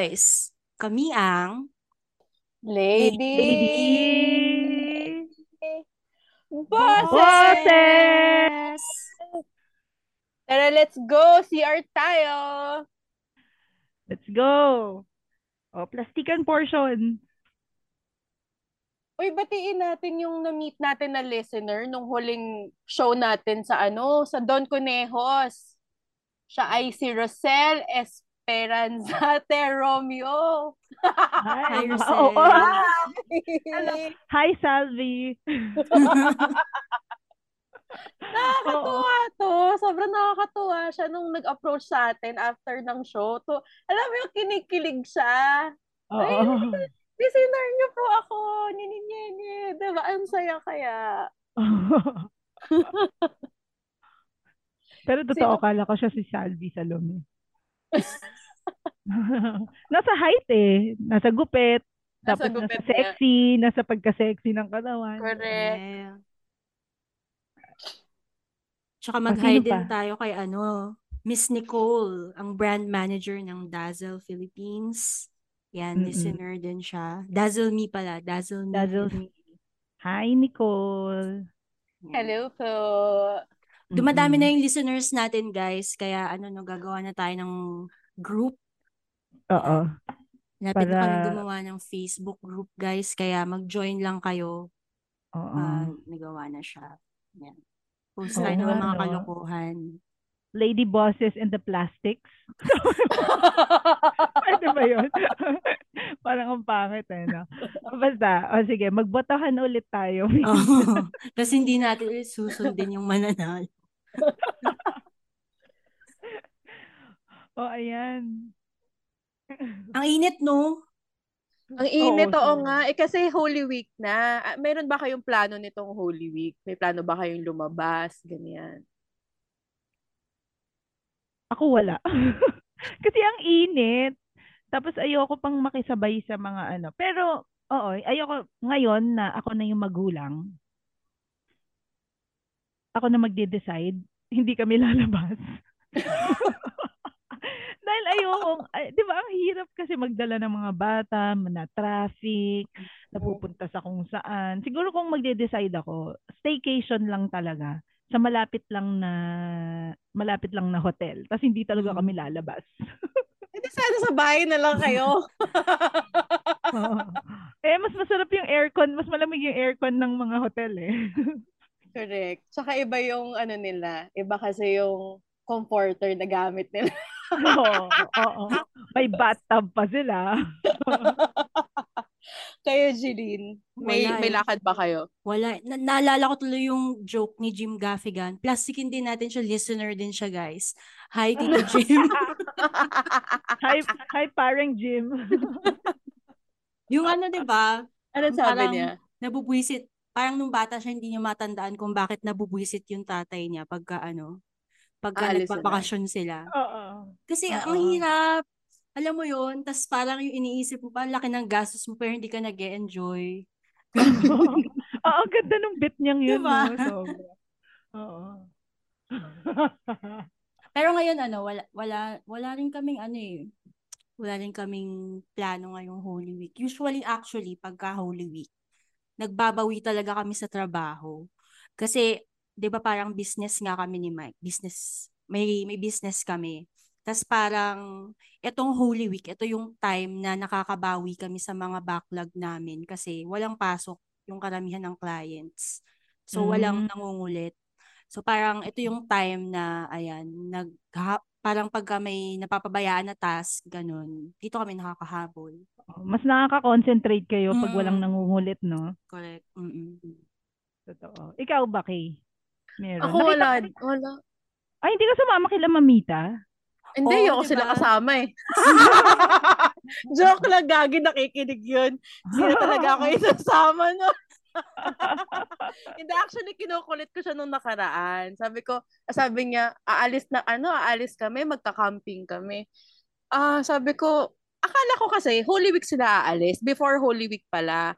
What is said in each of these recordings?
Boys, kami ang Lady! Bosses! Bosses! Tara, let's go! CR tayo! Let's go! O, plastikan portion. Uy, batiin natin yung na-meet natin na listener nung huling show natin sa ano, sa Don Conejos. Siya ay si Rosel Esperanzate Romeo. Hi, Rosel. Oo. Hello. Hi, Salvi. Nakakatuwa to. Sobrang nakakatuwa siya nung nag-approach sa atin after ng show. To, alam mo yung kinikilig siya. Ay, Oo. listener niyo po ako. Nininyenye. Diba? Ang saya kaya. Pero totoo, kala ko siya si Salvi Salome. nasa height eh. Nasa gupit. Nasa Tapos gupit nasa niya. sexy. Nasa pagka-sexy ng katawan. Correct. Yeah. Tsaka Ah, mag-hi din tayo kay ano, Miss Nicole, ang brand manager ng Dazzle Philippines. Yan, Mm-mm. listener din siya. Dazzle Me pala, Dazzle Me. Dazzle me. Hi, Nicole. Hello po. Dumadami Mm-mm. na yung listeners natin, guys. Kaya ano, no, gagawa na tayo ng group. Oo. Lapit na kami Para- gumawa ng Facebook group, guys. Kaya mag-join lang kayo. Oo. Ah, nagawa na siya. Yan. Post Oo tayo ng mga kalokohan. Lady bosses and the plastics. Pwede ba yun? Parang ang pangit eh, no? Basta, o sige, magbotohan ulit tayo. Oo. Kasi hindi natin ulit susundin yung mananalo. o, ayan. Ang init, no? Ang init, Oo, oo nga. Eh, kasi Holy Week na. Ah, Meron ba kayong plano nitong Holy Week? May plano ba kayong lumabas? Ganyan. Ako wala. Kasi ang init. Tapos ayoko pang makisabay sa mga ano. Pero, oo, ayoko ngayon na ako na yung magulang. Ako na magde-decide. Hindi kami lalabas. Ayoko, ay, di ba ang hirap kasi magdala ng mga bata, na traffic, napupunta sa kung saan. Siguro kung magde-decide ako, staycation lang talaga sa malapit lang na malapit lang na hotel. Tapos hindi talaga kami lalabas. Hindi sana sa bahay na lang kayo. Oo. eh mas masarap yung aircon, mas malamig yung aircon ng mga hotel eh. Correct. Tsaka iba yung ano nila. Iba kasi yung comforter na gamit nila. Oo, oo. May bathtub pa sila. Kayo, Jeline, may, Wala may eh. lakad ba kayo? Wala. Na- naalala ko tuloy yung joke ni Jim Gaffigan. Plastikin din natin siya. Listener din siya, guys. Hi, Tito Jim. Hi, hi parang Jim. yung ano, di ba? Ano sabi Parang niya? Nabubwisit. Parang nung bata siya, hindi niya matandaan kung bakit nabubwisit yung tatay niya pagka ano, pagka Aalis sila. nagbabakasyon sila. Oo. Kasi ang Oo. hirap. Alam mo yun, tas parang yung iniisip mo pa, ang laki ng gastos mo pero hindi ka nag enjoy Oo, ganda nung bit niyang yun. Diba? No? Oo. Pero ngayon ano, wala wala wala rin kaming ano eh. Wala rin kaming plano ngayong Holy Week. Usually actually pagka Holy Week, nagbabawi talaga kami sa trabaho. Kasi 'di ba parang business nga kami ni Mike. Business may may business kami. Tapos parang etong Holy Week, ito yung time na nakakabawi kami sa mga backlog namin kasi walang pasok yung karamihan ng clients. So walang Mm. nangungulit. So parang ito yung time na ayan, nag parang pagka may napapabayaan na task, ganun. Dito kami nakakahabol. Mas nakaka-concentrate kayo pag walang Mm. nangungulit, no? Correct. Mm-mm. Totoo. Ikaw ba, Kay? Meron. Ako Nakita wala. Wala. Ay, hindi ka sumama kila Mamita? Hindi, Oo, ako sila diba? kasama eh. Joke lang, gagi, nakikinig yun. Hindi na talaga ako isasama, no? Hindi, actually, kinukulit ko siya nung nakaraan. Sabi ko, sabi niya, aalis na, ano, aalis kami, magka-camping kami. Ah, sabi ko, akala ko kasi, Holy Week sila aalis. Before Holy Week pala.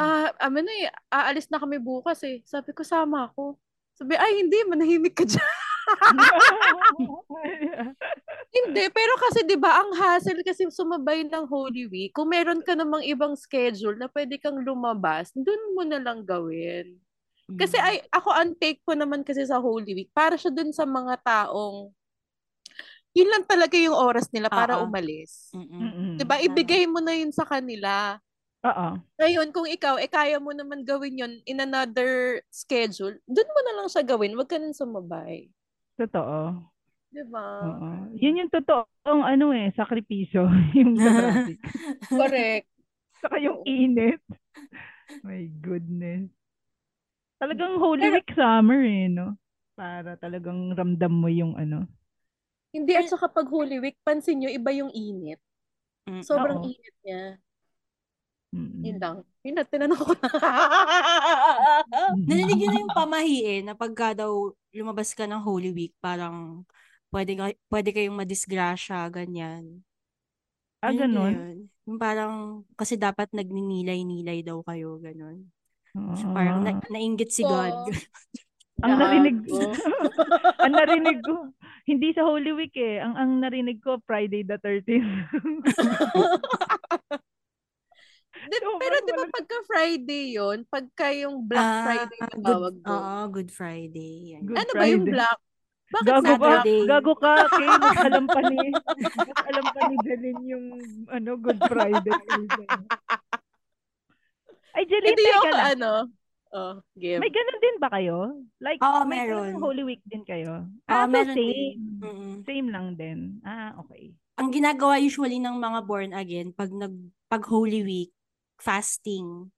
Ah, ano eh, aalis na kami bukas eh. Sabi ko, sama ako. Sabi, ay, hindi, manahimik ka dyan. Hindi, pero kasi 'di ba ang hassle kasi sumabay ng Holy Week. Kung meron ka namang ibang schedule na pwede kang lumabas, dun mo na lang gawin. Kasi Mm. ay ako ang take ko naman kasi sa Holy Week, para siya dun sa mga taong yun lang talaga yung oras nila para Oo. umalis. Mm-mm. 'Di ba? Ibigay mo na yun sa kanila. Oo. Ngayon, kung ikaw, eh kaya mo naman gawin yun in another schedule, dun mo na lang siya gawin. Huwag ka nang sumabay. Totoo. 'Di ba? Oo. Yun yung totoong ano eh, sakripisyo. yung sa traffic. Correct. Saka yung init. My goodness. Talagang Holy Pero- Week summer eh, no? Para talagang ramdam mo yung ano. Hindi, at saka pag Holy Week, pansin nyo, iba yung init. Mm. Sobrang Oo. init niya. Mm-mm. Yun lang. Yun na, tinanong ko na. Narinig yun na yung pamahiin na pagka daw lumabas ka ng Holy Week, parang pwede, ka, pwede kayong madisgrasya, ganyan. Ah, Yun ganun? yun. Yung parang, kasi dapat nagninilay-nilay daw kayo, ganun. So, Oo. parang na, nainggit si God. Oo. Ang narinig Gago. ang narinig ko, hindi sa Holy Week eh. Ang ang narinig ko, Friday the 13th. Di- Sobrang pero di ba pagka Friday yon pagka yung Black Ah, Friday na good, tawag doon. Oo, Good Friday. Yan. Good ano ba yung Friday. Black? Bakit Gago ka, Saturday? gago ka, kay mas alam pa ni, mas alam pa ni Jeline yung ano, Good Friday. Ay, Jeline, Hindi yung lang. ano. Oh, game. May ganun din ba kayo? Like, Oo, may meron. Holy Week din kayo? Ah, so meron same. din. Mm-mm. Same lang din. Ah, okay. Ang ginagawa usually ng mga born again, pag nag pag Holy Week, fasting,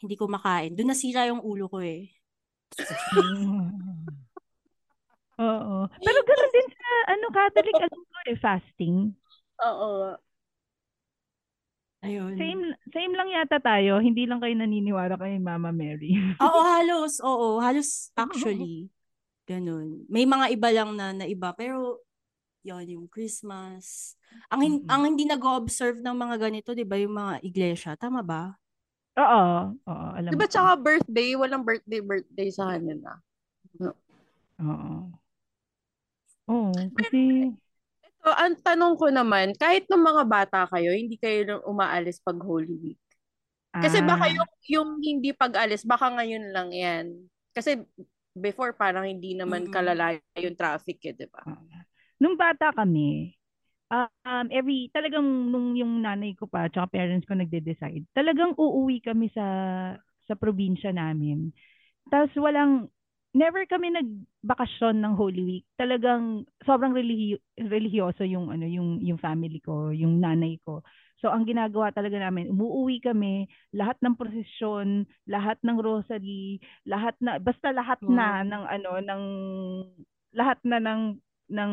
hindi ko makain. Doon nasira yung ulo ko eh. Oo. Pero ganun din sa ano Catholic alam ko eh, fasting. Oo. Ayun. Same same lang yata tayo, hindi lang kayo naniniwala kay Mama Mary. Oo, halos. Oo, halos actually. Ganun. May mga iba lang na, na iba. Pero, yon yung Christmas. Ang, hin- Mm-mm. ang hindi nag-observe ng mga ganito, di ba, yung mga iglesia. Tama ba? Oo, oo, alam Di ba ko. tsaka birthday? Walang birthday, birthday sa kanila. Oo. Oo, kasi So, ang tanong ko naman, kahit nung mga bata kayo, hindi kayo umaalis pag Holy Week. Kasi baka ah, yung, yung hindi pag-alis, baka ngayon lang yan. Kasi before parang hindi naman Mm-mm. kalala yung traffic eh, di ba? Nung bata kami, um, every, talagang nung yung nanay ko pa, tsaka parents ko nagde-decide, talagang uuwi kami sa sa probinsya namin. Tapos walang, never kami nagbakasyon ng Holy Week. Talagang sobrang religi- religyoso yung ano yung yung family ko, yung nanay ko. So ang ginagawa talaga namin, umuuwi kami, lahat ng prosesyon, lahat ng rosary, lahat na basta lahat na ng ano ng lahat na ng ng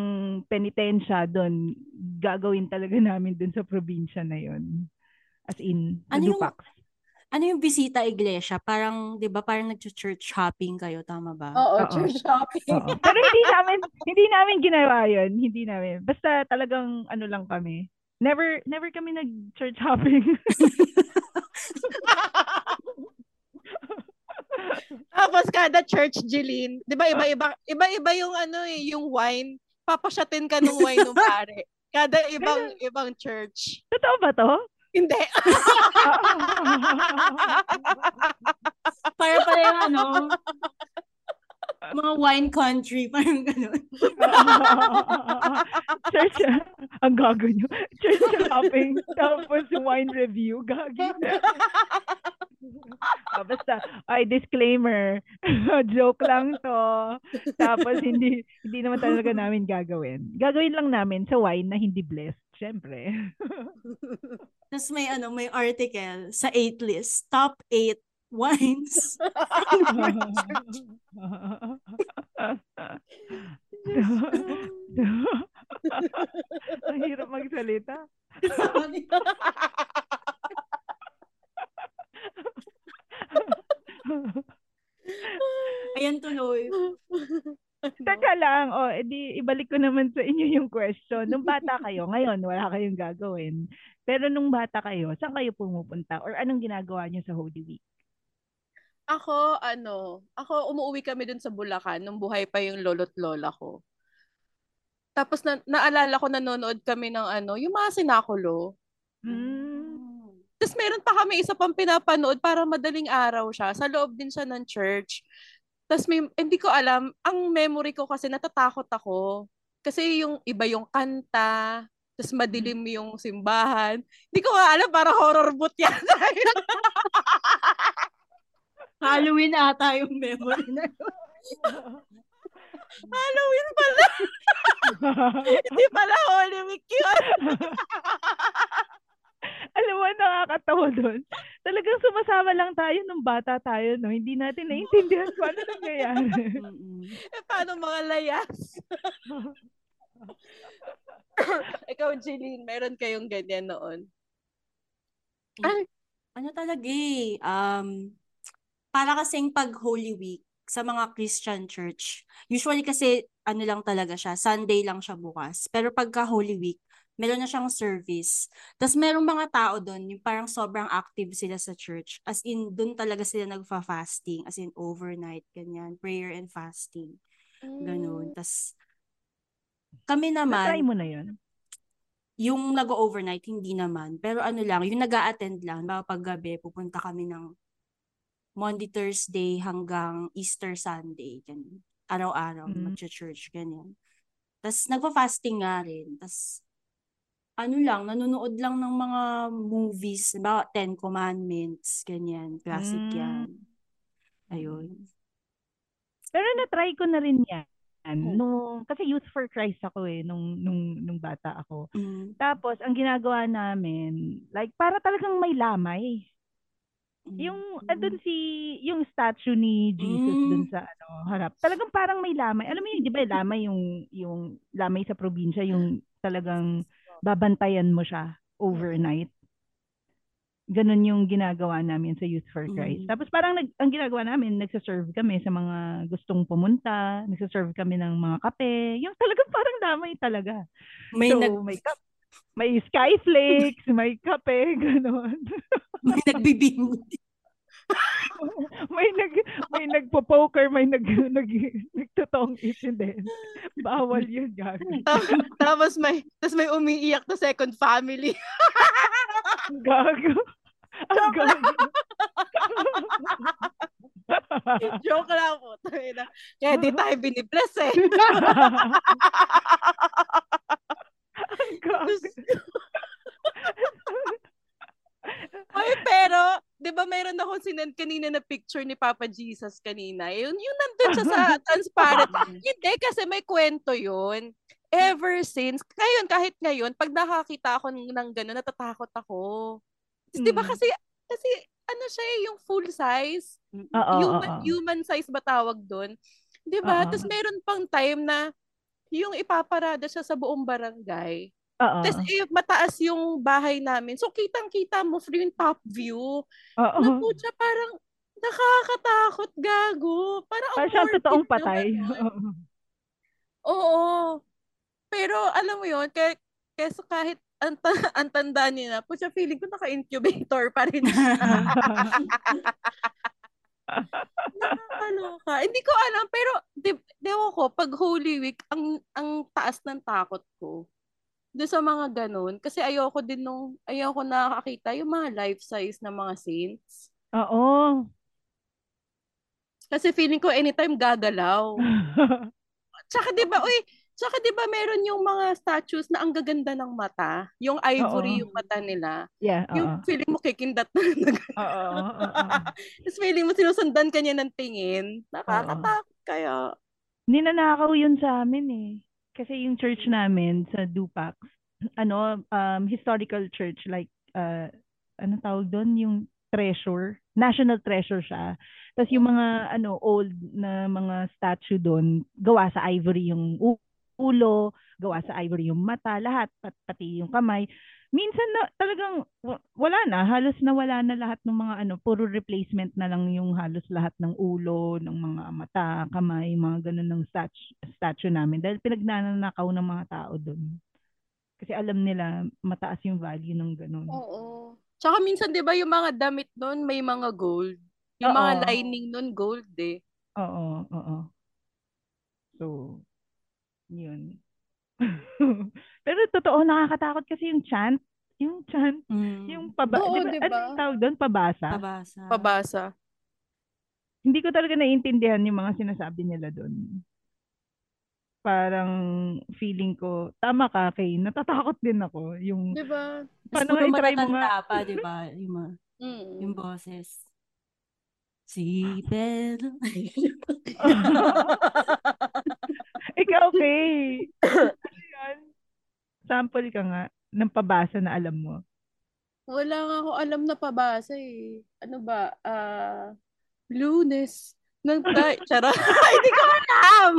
penitensya doon gagawin talaga namin doon sa probinsya na yon. As in, Ano yung- Dupax. Ano yung bisita iglesia? Parang, di ba, parang nag-church shopping kayo, tama ba? Oo, Oo. church shopping. Oo. Pero hindi namin hindi namin ginawa 'yon, hindi namin. Basta talagang ano lang kami. Never never kami nag-church shopping. Tapos kada church, Jeline, di ba iba-iba, iba-iba yung ano eh, yung wine. Papasyatin ka ng wine ng pare. Kada ibang ibang church. Totoo ba 'to? Hindi. Para pala yung ano, mga wine country, parang gano'n. church, ang gago nyo. Church shopping, tapos wine review, gagi. Ah, basta, ay, disclaimer, joke lang to. Tapos, hindi, hindi naman talaga namin gagawin. Gagawin lang namin sa wine na hindi blessed, syempre. Tapos may ano, may article sa 8 list, top 8 wines. Ang hirap magsalita. Ayan tuloy. Teka lang, oh, edi ibalik ko naman sa inyo yung question. Nung bata kayo, ngayon wala kayong gagawin. Pero nung bata kayo, saan kayo pumupunta? Or anong ginagawa niyo sa Holy Week? Ako, ano, ako umuwi kami dun sa Bulacan nung buhay pa yung lolo't lola ko. Tapos na, naalala ko nanonood kami ng ano, yung mga sinakulo. Mm. Tapos meron pa kami isa pang pinapanood para madaling araw siya. Sa loob din siya ng church. Tapos may, hindi ko alam, ang memory ko kasi natatakot ako. Kasi yung iba yung kanta, tapos madilim yung simbahan. Hindi ko alam, para horror boot yan. Halloween ata yung memory na yun. Halloween pala. Hindi pala Holy Week yun. Alam mo, nakakatawa doon. Talagang sumasama lang tayo nung bata tayo, no? Hindi natin naiintindihan kung ano nangyayari. Eh, paano mga layas? Ikaw, Jeline, meron kayong ganyan noon? ano talaga eh, um, para kasing pag Holy Week sa mga Christian church, usually kasi ano lang talaga siya, Sunday lang siya bukas. Pero pagka Holy Week, meron na siyang service. Tapos merong mga tao doon, yung parang sobrang active sila sa church. As in, doon talaga sila nagfa-fasting. As in, overnight, ganyan. Prayer and fasting. Ganun. Tapos, kami Na-try naman, mo na yun? yung nag-overnight, hindi naman. Pero ano lang, yung nag attend lang, baka paggabi, pupunta kami ng Monday, Thursday hanggang Easter Sunday. Ganyan. Araw-araw, Mm. mag-church, ganyan. Tapos nagpa-fasting nga rin. Tapos ano lang, nanonood lang ng mga movies, ba Ten Commandments, ganyan. Classic Mm. yan. Ayun. Pero na-try ko na rin yan. Hmm. Nung, kasi Youth for Christ ako eh, nung, nung, nung bata ako. Mm. Tapos, ang ginagawa namin, like, para talagang may lamay. Yung, Mm. andun si, yung statue ni Jesus Mm. dun sa, ano, harap. Talagang parang may lamay. Alam mo yun, di ba, lamay yung, yung lamay sa probinsya, yung talagang babantayan mo siya overnight. Ganon yung ginagawa namin sa Youth for Christ. Mm. Tapos parang nag, ang ginagawa namin, nagsaserve kami sa mga gustong pumunta, nagsaserve kami ng mga kape. Yung talagang parang lamay talaga. May so, nag may may skyflakes, may kape, ganon. May nagbibingo. may nag may nagpo-poker, may nag nag nagtotong isin din. Bawal yun. Ta- tapos may tapos may umiiyak na second family. Gago. Ang gago. Joke lang po. Kaya di tayo binibless eh. Ang gago. Oy, pero, di ba meron akong sinend kanina na picture ni Papa Jesus kanina. Yun, yung nandun siya sa transparent. Hindi, kasi may kwento yun. Ever since, ngayon, kahit ngayon, pag nakakita ako ng, gano'n, natatakot ako. Mm. Di ba Mm. kasi, kasi ano siya eh, yung full size. Oo, human, oo. human size ba tawag doon? Di ba? Tapos meron pang time na yung ipaparada siya sa buong barangay. Oo. Tapos eh, mataas yung bahay namin. So kitang-kita mo through yung top view. Oo. Naku, siya parang nakakatakot, gago. Parang ang Parang siyang totoong patay. Oo. Pero alam mo yun, kaya, keso kahit ang, ta- ang tanda niya na, pucha feeling ko naka-incubator pa rin siya. Nakakaloka. Hindi ko alam, pero di, di ko, pag Holy Week, ang, ang taas ng takot ko. Doon sa mga ganun. Kasi ayoko din nung, ayoko nakakita yung mga life-size na mga saints. Oo. Kasi feeling ko anytime gagalaw. Tsaka 'di ba, uy, tsaka 'di ba meron yung mga statues na ang gaganda ng mata, yung ivory Oo. yung mata nila. Yeah, Yung oo. feeling mo kikindat na. Oo, oo, oo. Tapos feeling mo sinusundan ka niya ng tingin. Nakakatakot kaya. Ninanakaw yun sa amin eh. Kasi yung church namin sa Dupax, ano, um, historical church, like, uh, ano tawag doon? Yung treasure. National treasure siya. Tapos yung mga, ano, old na mga statue doon, gawa sa ivory yung ulo, gawa sa ivory yung mata, lahat, pat- pati yung kamay. Minsan na talagang wa- wala na, halos nawala na lahat ng mga ano, puro replacement na lang yung halos lahat ng ulo, ng mga mata, kamay, mga ganun ng statue, statue namin dahil pinagnanakaw ng mga tao doon. Kasi alam nila mataas yung value ng ganun. Oo. Tsaka minsan 'di ba yung mga damit noon may mga gold. Yung Oo. mga lining noon gold eh. Oo, oo. So, yun. Pero totoo, nakakatakot kasi yung chant. Yung chant. Yung paba, Oo, di ba, di ano ba? yung tawag doon? Pabasa? Pabasa. Pabasa. Hindi ko talaga naiintindihan yung mga sinasabi nila doon. Parang feeling ko, tama ka, Kay, natatakot din ako. Yung, 'Di ba? Tapos paano nga i-try mo nga? pa, di ba? Yung, mga, Mm. yung boses. Si Pedro. Ikaw, Kay. Ano? Sample ka nga ng pabasa na alam mo. Wala nga ako alam na pabasa eh. Ano ba? Ah, lunes. Nang tay. Charot. Hindi ko alam.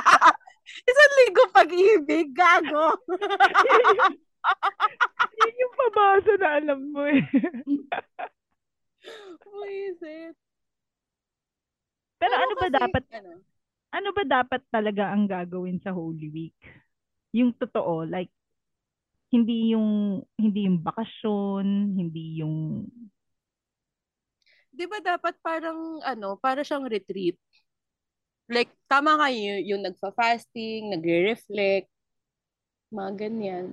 Isang linggo pag-ibig. Gago. Yun yung pabasa na alam mo eh. Buisit. Pero ano ba kasi, dapat Ano? ano ba dapat talaga ang gagawin sa Holy Week? Yung totoo, like hindi yung hindi yung bakasyon, hindi yung Di ba dapat parang ano, para siyang retreat? Like, tama ka yung, yung nagfa-fasting, nagre-reflect, mga ganyan.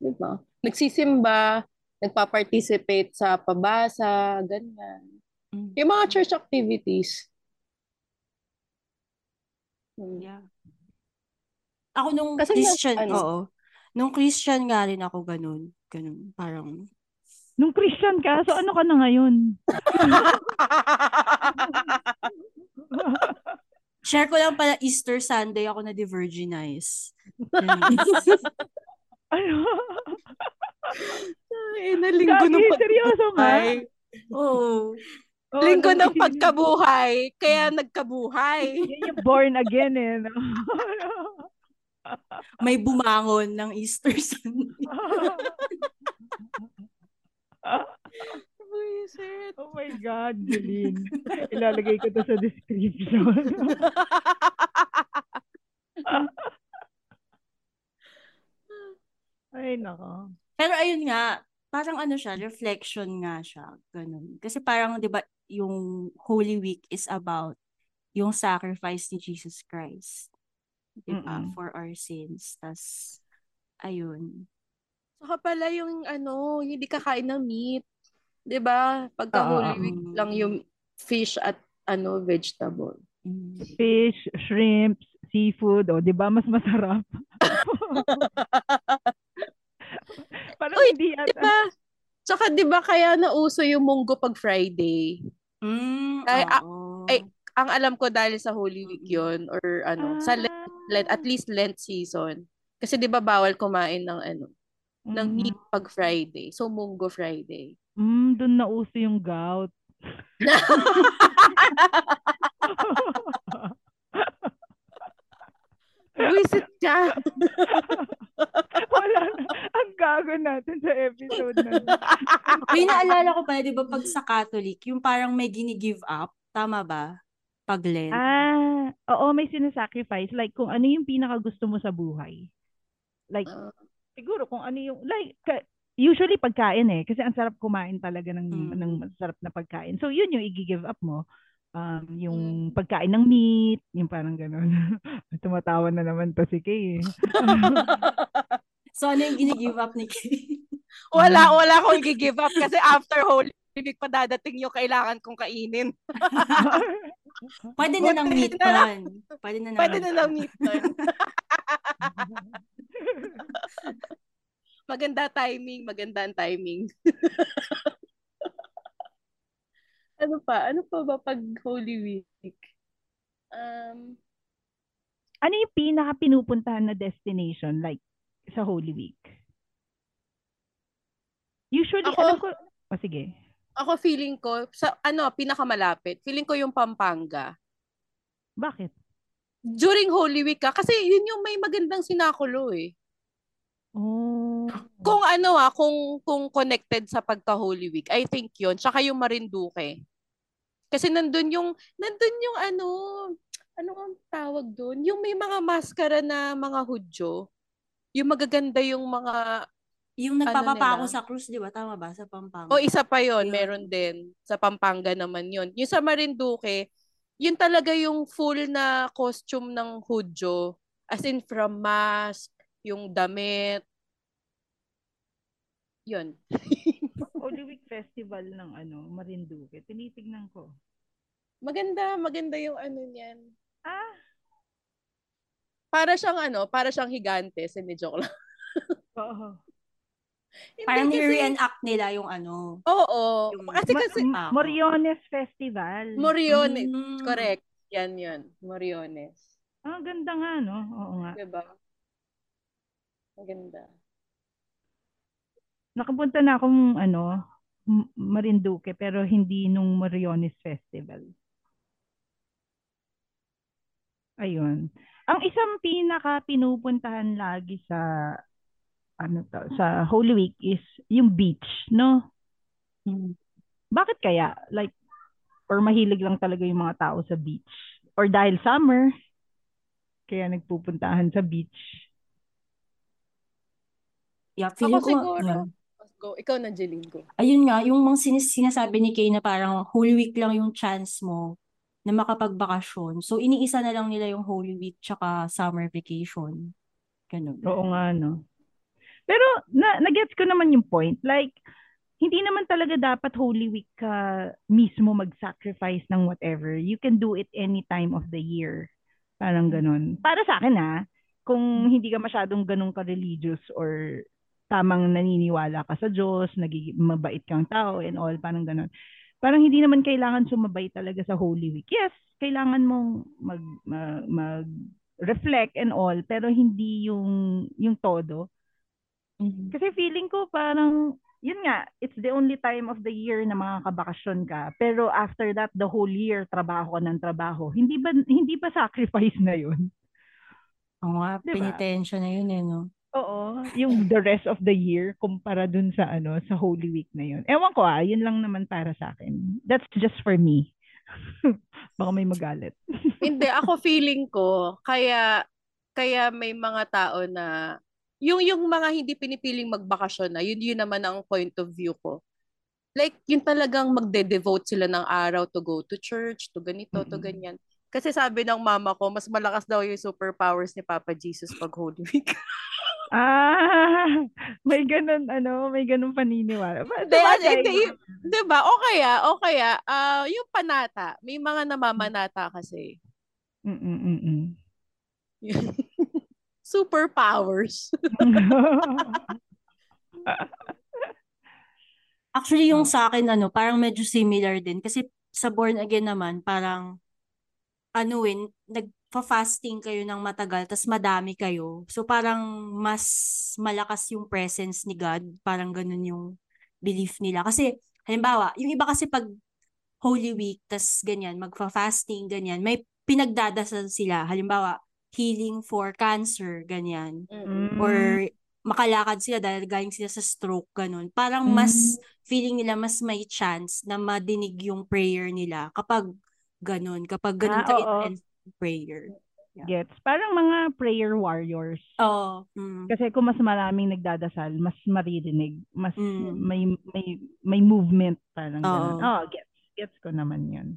Di ba? Nagsisimba, nagpa-participate sa pabasa, ganyan. Yung mga church activities. Hmm. Yeah. Ako nung Kasi Christian, ano? oo. Nung Christian nga rin ako ganun. Ganun. Parang, nung Christian ka, so ano ka na ngayon? share ko lang pala Easter Sunday ako na de-virginize. Ano? Ay, na linggo ng seryoso pagkabuhay. Oo. Oo, Linggo ng pagkabuhay, kaya nagkabuhay. Yan yung born again eh. No? May bumangon ng Easter Sunday. Buisit. oh my God, Jeline. Ilalagay ko to sa description. Ay, nako. Pero ayun nga, parang ano siya, reflection nga siya. Ganun. Kasi parang, di ba, yung Holy Week is about yung sacrifice ni Jesus Christ. Di ba? Mm-mm. For our sins. Tas, ayun. Saka pala yung ano, hindi kakain ng meat. 'Di ba? Pagka Oo, Holy. Week lang yung fish at ano, vegetable. Mm. Fish, shrimps, seafood, o, di ba? Mas masarap. Parang Uy, hindi 'Di ata. ba? Tsaka 'di ba kaya nauso yung munggo pag Friday? Mm, Ay, ah, ay, ang alam ko dahil sa Holy Week 'yon or ano, sa Lent, at least Lent season. Kasi 'di ba bawal kumain ng ano, ng meat pag Friday. So munggo Friday. Mm, doon nauso yung gout. Visit ka. Wala na. Ang gago natin sa episode na. May naalala ko pa, di ba, pag sa Catholic, yung parang may gini-give up. Tama ba? Pag Lent. Ah, oo, may sinasacrifice. Like, kung ano yung pinaka gusto mo sa buhay. Like, siguro kung ano yung, like, ka- usually pagkain eh. Kasi ang sarap kumain talaga ng, Mm. ng masarap na pagkain. So, yun yung i-give up mo. Um, yung Mm. pagkain ng meat, yung parang gano'n. Tumatawa na naman to si Kay. eh. So, ano yung gini-give up ni Kay? Wala, wala akong i-give up kasi after Holy Week pa dadating yung kailangan kong kainin. Pwede na lang. nun. Pwede na Pwede na lang meat nun. maganda timing, maganda ang timing. ano pa? Ano pa ba pag Holy Week? Um, ano yung pinaka pinupuntahan na destination like sa Holy Week? Usually, Ako- alam ko, oh, sige. Ako feeling ko, sa ano, pinakamalapit, feeling ko yung Pampanga. Bakit? During Holy Week ka, kasi yun yung may magandang sinakulo eh. Oh. Kung ano ah, kung, kung connected sa pagka-Holy Week, I think yun. Tsaka yung Marinduque. Kasi nandun yung, nandun yung ano, ano ang tawag doon? Yung may mga maskara na mga Hudyo. Yung magaganda yung mga, Yung nagpapapako nila? sa cruise, di ba? Tama ba? Sa Pampanga. o isa pa yon meron din. Sa Pampanga naman yun. Yung sa Marinduque, yun talaga yung full na costume ng Hudyo. As in from mask, yung damit. Yun. Holy Week Festival ng ano, Marinduque. Tinitignan ko. Maganda, maganda yung ano niyan. Ah, Para siyang ano, para siyang higante, hindi joke lang. oo. Parang kasi- ni-reenact nila yung ano. Oo. Yung- Kasi Ma- kasi, Pako. Moriones Festival. Moriones. Mm. Correct. Yan yun. Moriones. Ah, ganda nga, no? Oo nga. Diba? Maganda. Nakapunta na akong ano, Marinduque, pero hindi nung Moriones Festival. Ayun. Ang isang pinaka pinupuntahan lagi sa ano to, sa Holy Week is yung beach, no? Mm. Bakit kaya? Like, or mahilig lang talaga yung mga tao sa beach? Or dahil summer, kaya nagpupuntahan sa beach? Yeah, Ako feeling ko, siguro. yeah. Let's go. Ikaw na, Jeline ko. ayun nga, yung mga sinis- sinasabi ni Kay na parang Holy Week lang yung chance mo na makapagbakasyon. So, iniisa na lang nila yung Holy Week tsaka summer vacation. Ganun. Oo nga, no? Pero, na, nagets ko naman yung point. Like, hindi naman talaga dapat Holy Week ka mismo mag-sacrifice ng whatever. You can do it any time of the year. Parang ganun. Para sa akin, ha, kung hindi ka masyadong ganun ka-religious or tamang naniniwala ka sa Diyos, nagiging mabait kang tao and all, parang ganun. Parang hindi naman kailangan sumabay talaga sa Holy Week. Yes, kailangan mong mag, mag, mag-reflect and all, pero hindi yung, yung todo. Mhm. Kasi feeling ko parang, yun nga, it's the only time of the year na makakabakasyon ka. Pero after that, the whole year, trabaho ka ng trabaho. Hindi ba, hindi ba sacrifice na yun? Oo nga, Diba? penitensya na yun eh, no? Oo, yung the rest of the year kumpara dun sa ano sa Holy Week na yun. Ewan ko ah, yun lang naman para sa akin. That's just for me. Baka may magalit. Hindi, ako feeling ko, kaya, kaya may mga tao na, yung, yung mga hindi pinipiling magbakasyon na, yun, yun naman ang point of view ko. Like, yun talagang magde-devote sila ng araw to go to church, to ganito, to Mm-mm. ganyan. Kasi sabi ng mama ko, mas malakas daw yung superpowers ni Papa Jesus pag Holy Week. Ah, may ganun ano, may ganun paniniwala. Ba- Hindi, sabagay. hindi, yung- 'di ba? O kaya, o kaya, ah, yung panata, may mga namamanata kasi. Mm-mm-mm. Superpowers. Actually, yung sa akin, ano, parang medyo similar din. Kasi sa born again naman, parang, ano eh, nagpa-fasting kayo ng matagal, tas madami kayo. So, parang mas malakas yung presence ni God. Parang ganun yung belief nila. Kasi, halimbawa, yung iba kasi pag Holy Week, tas ganyan, magfa-fasting, ganyan, may pinagdadasal sila. Halimbawa, healing for cancer, ganyan. Mm. Or makalakad sila dahil galing sila sa stroke, ganun. Parang mas feeling nila mas may chance na madinig yung prayer nila kapag ganun, kapag ganun Ah, ka oo. intense yung prayer. Gets. Parang mga prayer warriors. Oo. mm. Kasi kung mas maraming nagdadasal, mas maririnig, mas Mm. may may may movement parang ganun. Oo. Oh, gets. Gets ko naman 'yun.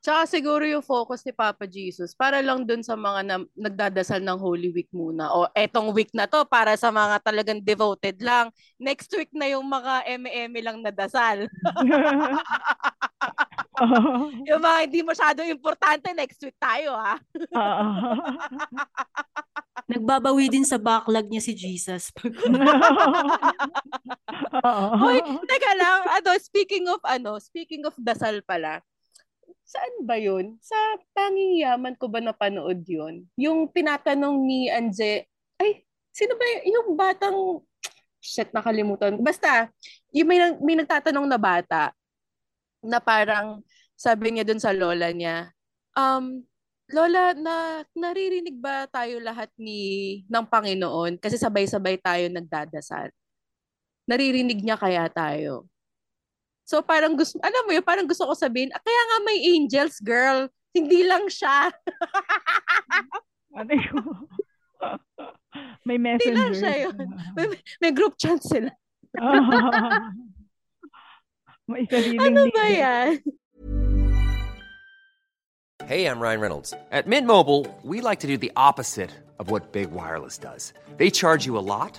Tsaka siguro yung focus ni Papa Jesus para lang dun sa mga na, nagdadasal ng Holy Week muna. O etong week na to para sa mga talagang devoted lang. Next week na yung mga eme-eme lang na dasal. yung mga hindi masyado importante, next week tayo ha. Oo. Nagbabawi din sa backlog niya si Jesus. Oo. Hoy, teka lang, ano, speaking of ano, speaking of dasal pala. Saan ba yun? Sa tanging yaman ko ba napanood yun? Yung tinatanong ni Anje, ay, sino ba y- yung batang, shit, nakalimutan. Basta, yung may, may nagtatanong na bata, na parang, sabi niya dun sa lola niya, um, Lola, na naririnig ba tayo lahat ni ng Panginoon? Kasi sabay-sabay tayo nagdadasal. Naririnig niya kaya tayo? So parang gusto, alam mo yun, parang gusto ko sabihin, "Ah, kaya nga may angels, girl. Hindi lang siya. Ano yun? may Hindi lang siya yun. May, may group chat sila. may Ano ba leader. yan? Hey, I'm Ryan Reynolds. At Mint Mobile, we like to do the opposite of what Big Wireless does. They charge you a lot,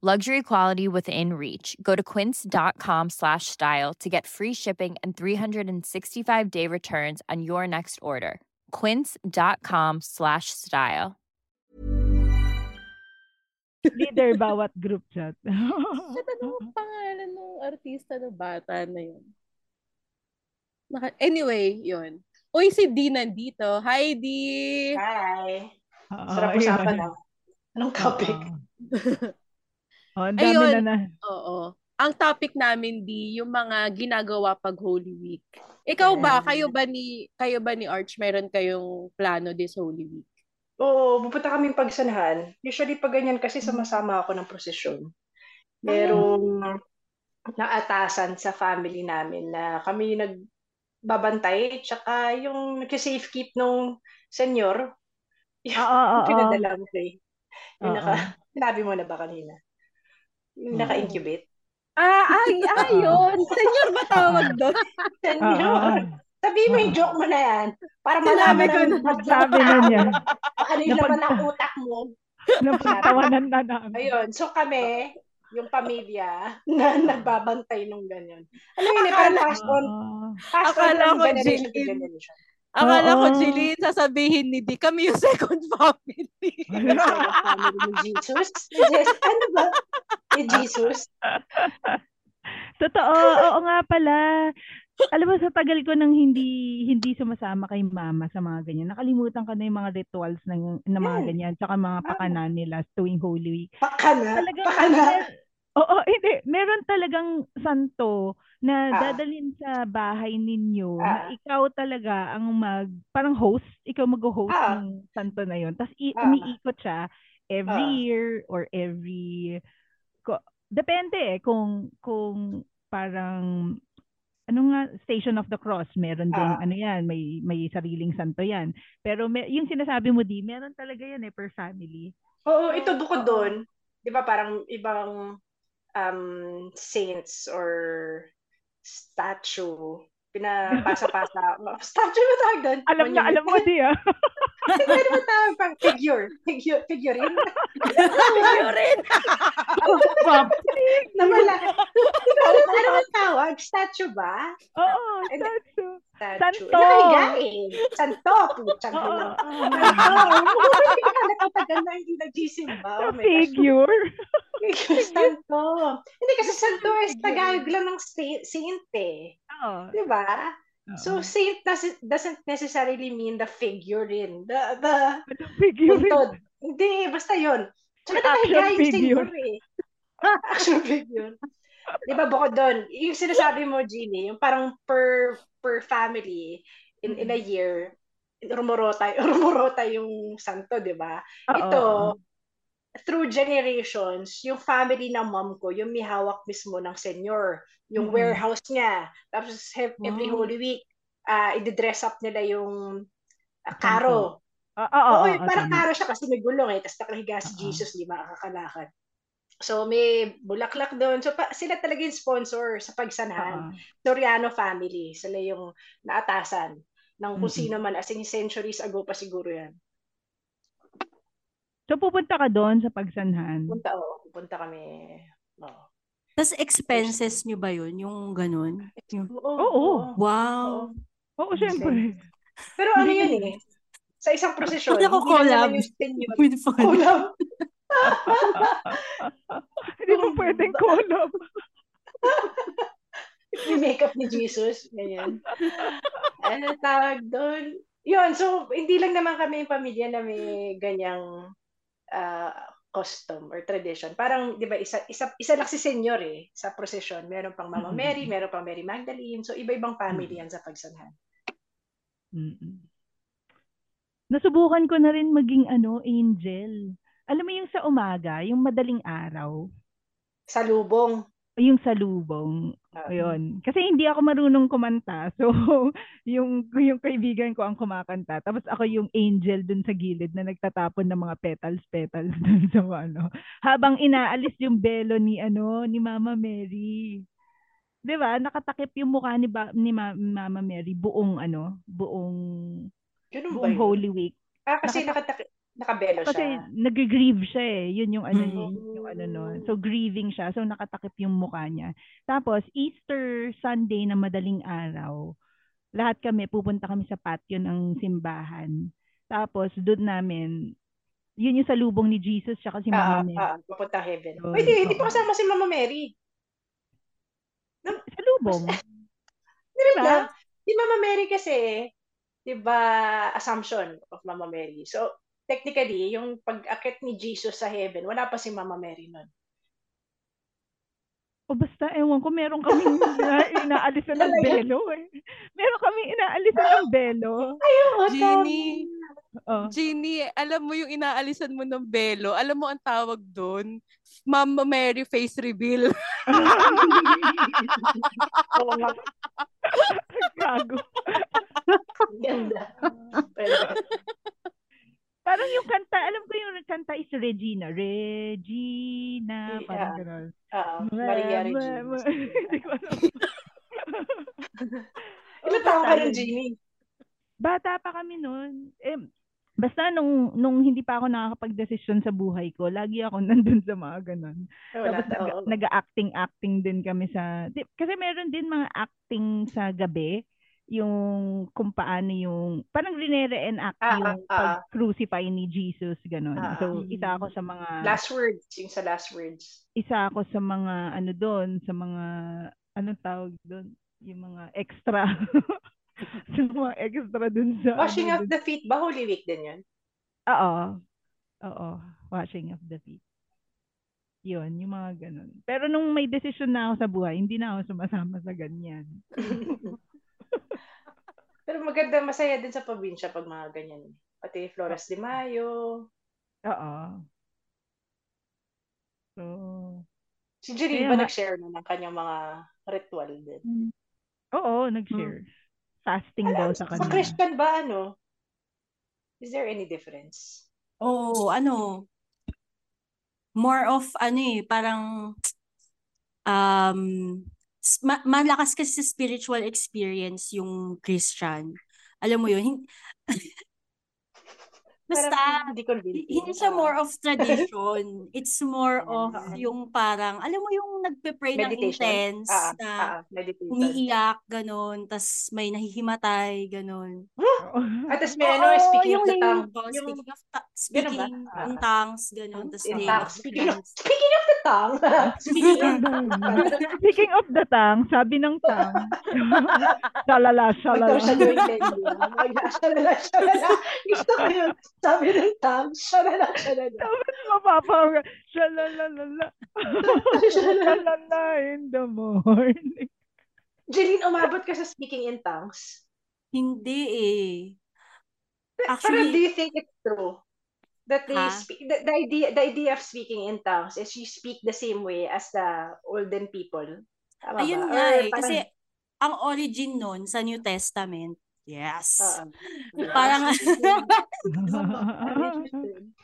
Luxury quality within reach. Go to quince.com slash style to get free shipping and 365 day returns on your next order. Quince.com slash style. Leader bawat group chat. Shit, ano ang pangalan ng artista na bata na yun? Anyway, yun. Uy, si Dee nandito. Hi, Dee! Hi! Oo, Sarap ayun. usapan ah. Anong topic? Oh, ang dami Ayun. na na. Oo. Ang topic namin, Di, yung mga ginagawa pag Holy Week. Ikaw ba, kayo ba ni kayo ba ni Arch, meron kayong plano this Holy Week? Oo, pupunta kaming pagsanahan. Usually pag ganyan kasi sumasama ako ng prosesyon. Merong naatasan sa family namin na kami yung nagbabantay tsaka yung nag-safe keep nung senyor. Yung Oo, oo, oo. pinadala mo kay. Yung Oo. naka, sinabi mo na ba kanina? Yung naka-incubate. Ah, ay, ay, yun. Senyor ba tawag doon? Senyor! Sabihin mo yung joke mo na yan. Para malaman ko na. Sabi na niya. ano yung laman ng utak mo. Napagtawanan na namin. Ayun. So kami, yung pamilya na nagbabantay nung ganyan. Ano yun eh, parang Akala- pass on. Pass on Akala ko generation to Jill Akala ko, Oo. Jeline, sasabihin ni Di, kami yung second family. Second family ni Jesus? Yes, ano ba? Ni Jesus? Totoo, oo nga pala. Alam mo, sa tagal ko nang hindi hindi sumasama kay mama sa mga ganyan, nakalimutan ko na yung mga rituals ng, ng mga Hmm. ganyan, tsaka mga pakana nila tuwing Holy Week. Pakana? Talagang, Pakana? oo, hindi. Meron talagang santo na Ah. dadalhin sa bahay ninyo Ah. na ikaw talaga ang mag, parang host, ikaw mag-host Ah. ng santo na yon. Tapos i- Ah. umiikot siya every Ah. year or every ko, depende eh kung kung parang ano nga Station of the Cross meron din Ah. ano yan may may sariling santo yan pero may, yung sinasabi mo di meron talaga yan eh per family Oo, ito bukod Oo. doon, di ba parang ibang um, saints or statue, pinapasa-pasa. statue ba tawag doon? alam na alam mo di ah Hindi ano ba tawag? Pang figure. Figure, figurine. Figurine. Nawala. Ba ano, ano ba tawag? Statue ba? oo statue Statue. Santo. Nakahigain. Santo. Putsang. Hindi ka nakatagal na hindi nagsisimba. Oh figure Santo. Hindi kasi Santo is Tagalog lang ng saint eh. Oo Di ba? So, saint doesn't, doesn't necessarily mean the figurine. The, the figure puntod. Hindi, basta yun. Tsaka nakahiga yung figure. eh. Action figure. Di ba, bukod doon, yung sinasabi mo, Jeannie, yung parang per per family in, in a year, rumorota, rumorota yung santo, di ba? Ito. Through generations, yung family ng mom ko, yung may hawak mismo ng senyor, yung Mhm. warehouse niya. Tapos every Wow. Holy Week, uh, i-dress up nila yung uh, karo. Oo, oo, Oo, oo, parang tama. karo siya kasi may gulong eh. Tapos nakahiga si. Jesus, di ba, kakakalakad. So may bulaklak doon. So pa, sila talaga yung sponsor sa pagsanhan. Oo. Soriano family. Sila yung naatasan ng kung Mm-mm. sino man. As in centuries ago pa siguro yan. So pupunta ka doon sa pagsanhan Punta, oh, punta kami. Oh. Tapos expenses nyo ba yun? Yung ganun? Yung... Oo. Oo. Wow. oo syempre Pero ano yun eh, sa isang prosesyon, Pag ako hindi lang collab with fun. Collab. hindi mo pwedeng collab Yung makeup ni Jesus. Ganyan. ano tawag doon? Yun, so hindi lang naman kami yung pamilya na may ganyang ah, custom or tradition. Parang, di ba, isa, isa, isa lang si senyor eh, sa procession. Meron pang Mama. Mary, meron pang Mary Magdalene. So, iba-ibang family yan sa pagsanhan. Mm-mm. Nasubukan ko na rin maging ano, angel. Alam mo yung sa umaga, yung madaling araw, Sa lubong. Yung sa lubong. Ah. Ayun. Kasi hindi ako marunong kumanta. So, yung yung kaibigan ko ang kumakanta. Tapos ako yung angel dun sa gilid na nagtatapon ng mga petals petals dun sa ano. Habang inaalis yung belo ni ano, ni Mama Mary. 'Di ba? Nakatakip yung mukha ni ba, ni Ma- Mama Mary buong ano, buong Ganun ba buong yun? Holy Week. Ah, kasi nakata- nakabelo Kasi siya. nag-grieve siya eh. Yun yung ano Mm. yun yung ano nun. So grieving siya. So nakatakip yung mukha niya. Tapos Easter Sunday na madaling araw, lahat kami pupunta kami sa patio ng simbahan. Tapos doon namin yun yung salubong ni Jesus tsaka si Ah, Mama Mary. ah, papunta heaven. Yun, Pwede, hindi oo. pa kasama si Mama Mary. Salubong. Diba? Diba? Si Mama Mary kasi, di ba, assumption of Mama Mary. So, technically, yung pag-akit ni Jesus sa heaven, wala pa si Mama Mary nun. O basta, ewan ko, meron kaming ina- inaalisan ng Talaga? belo eh. Meron kaming inaalisan ng belo. Ayun, Jeannie, Oh. Jeannie, alam mo yung inaalisan mo ng belo, alam mo ang tawag doon? Mama Mary face reveal. Gago. Ganda. Pwede. Parang yung kanta, alam ko yung kanta is Regina. Regina, parang Yeah. gano'n. Oo, Maria Ma- Regina. Hindi ko alam. Ilan taon ka rin, Jeannie? Bata pa kami noon. Eh, basta nung, nung hindi pa ako nakakapag-desisyon sa buhay ko, lagi ako nandun sa mga ganun. Wala Tapos ta- nag, nag-acting-acting din kami sa... di- Kasi meron din mga acting sa gabi yung kung paano yung parang rinere-enact Ah, yung ah, ah. pag-crucify ni Jesus ganun. Ah, so ah. isa ako sa mga Last words, yung sa last words. isa ako sa mga ano doon, sa mga anong tawag doon, yung mga extra. sa mga extra doon sa Washing ano, of dun- the feet ba? Holy Week din yun? Oo. Oo, washing of the feet. Yun, yung mga ganun. Pero nung may desisyon na ako sa buhay, hindi na ako sumasama sa ganyan. Pero maganda, masaya din sa probinsya pag mga ganyan. Pati Flores de Mayo. Oo. So, Si Kaya ba nag-share na ng kanyang mga ritual din? oo, nag-share. Fasting daw sa Sa kanila. Christian ba ano? Is there any difference? Oo, ano, more of, ano eh, parang, um, ma- malakas kasi sa spiritual experience yung Christian. Alam mo yun, basta, hindi hindi siya more of tradition. It's more of yung parang, alam mo yung nagpe-pray ng Meditation? intense Ah, ah, na meditation. umiiyak, ganun, tas may nahihimatay, ganun. At tas may ano, speaking yung of the tongue. Yung, speaking of ta- speaking Ah. in tongues, ganun, tas in name tongues. of Speaking of, friends. speaking of the tongue. speaking of Speaking of the tang, sabi ng tang, shalala, shalala. na, shalala, shalala. Gusto ko yun. Sabi ng tongue, shalala, shalala. Tapos mapapa, shalalalala. Shalala in the morning. Jeline, umabot ka sa speaking in tongues? Hindi eh. Pero Actually- do you think it's true? That they Ha? speak, the, the idea the idea of speaking in tongues is you speak the same way as the olden people. Tama Ayun ba? nga Or eh, kasi parang- ang origin nun sa New Testament, yes. Oo. Parang Ano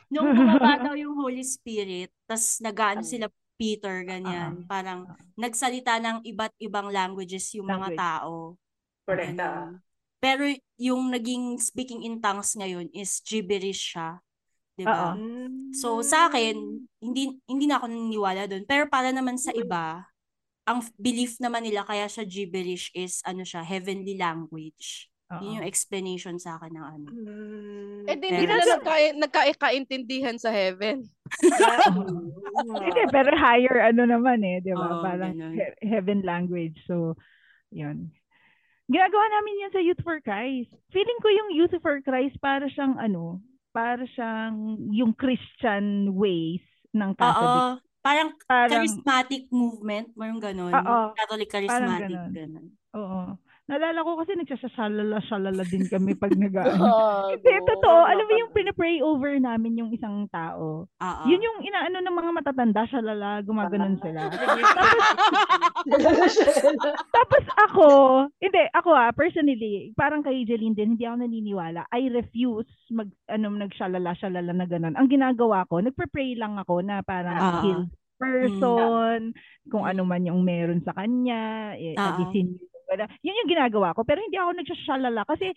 nung bumaba daw yung Holy Spirit, tas nagaano Ah. sila Peter, ganyan. Parang nagsalita ng iba't ibang languages yung mga Language. tao. Correct. Ganun. Pero yung naging speaking in tongues ngayon is gibberish siya. 'Di ba? So sa akin, hindi hindi na ako naniniwala doon. Pero para naman sa iba, ang belief naman nila kaya siya gibberish is ano siya, heavenly language. Yun yung explanation sa akin ng ano. Eh, di, hindi Yes. sila nagka- nagkaikaintindihan sa heaven. Hindi, pero higher ano naman eh, di ba? Oo, Parang ganun. he- heaven language. So, yun. Ginagawa namin yan sa Youth for Christ. Feeling ko yung Youth for Christ para siyang ano, para siyang yung Christian ways ng Oo, Catholic. parang, Parang- charismatic movement, mayroong ganun. Oo, Catholic parang charismatic, ganun. ganun. Oo. Naalala ko kasi nagsasashalala shalala din kami pag nag Gago. Hindi, totoo. Alam mo yung pinapray over namin yung isang tao. Oo. Yun yung inaano ng mga matatanda, shalala, gumaganon sila. Tapos ako, hindi, ako ah, personally, parang kay Jeline din, hindi ako naniniwala. I refuse mag, ano, nagshalala-shalala na ganun. Ang ginagawa ko, nagpe-pray lang ako na parang Ah. heal person, kung ano man yung meron sa kanya, eh, alisin yun. Yung ginagawa ko. Pero hindi ako nagsashalala kasi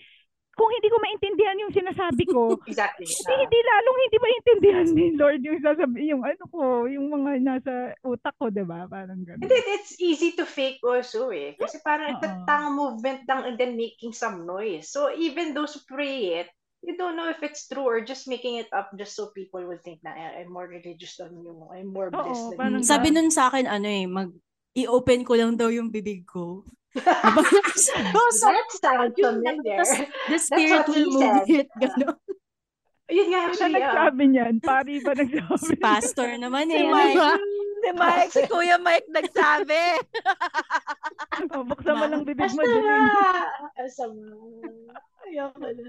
kung hindi ko maintindihan yung sinasabi ko, Exactly. hindi, hindi lalong hindi maintindihan ni Lord yung sasabi, yung ano ko, yung mga nasa utak ko, di ba? Parang And ganun. then it's easy to fake also eh. Kasi parang it's a Oo. tongue movement lang and then making some noise. So even those who pray it, you don't know if it's true or just making it up just so people will think na "Eh, I'm more religious than you. I'm more blessed than you. Sabi nun sa akin, ano eh, mag, i-open ko lang daw yung bibig ko. That sounds familiar. Tas the spirit will move said. it. Gano'n. Yun nga actually. ah. nagsabi niyan? Pari ba nagsabi? Si pastor naman Si eh. Mike. Ano, Si Mike, si Kuya Mike nagsabi. Oh, buksan mo lang bibig mo, Asama! Jeline. Asama. Ayoko na.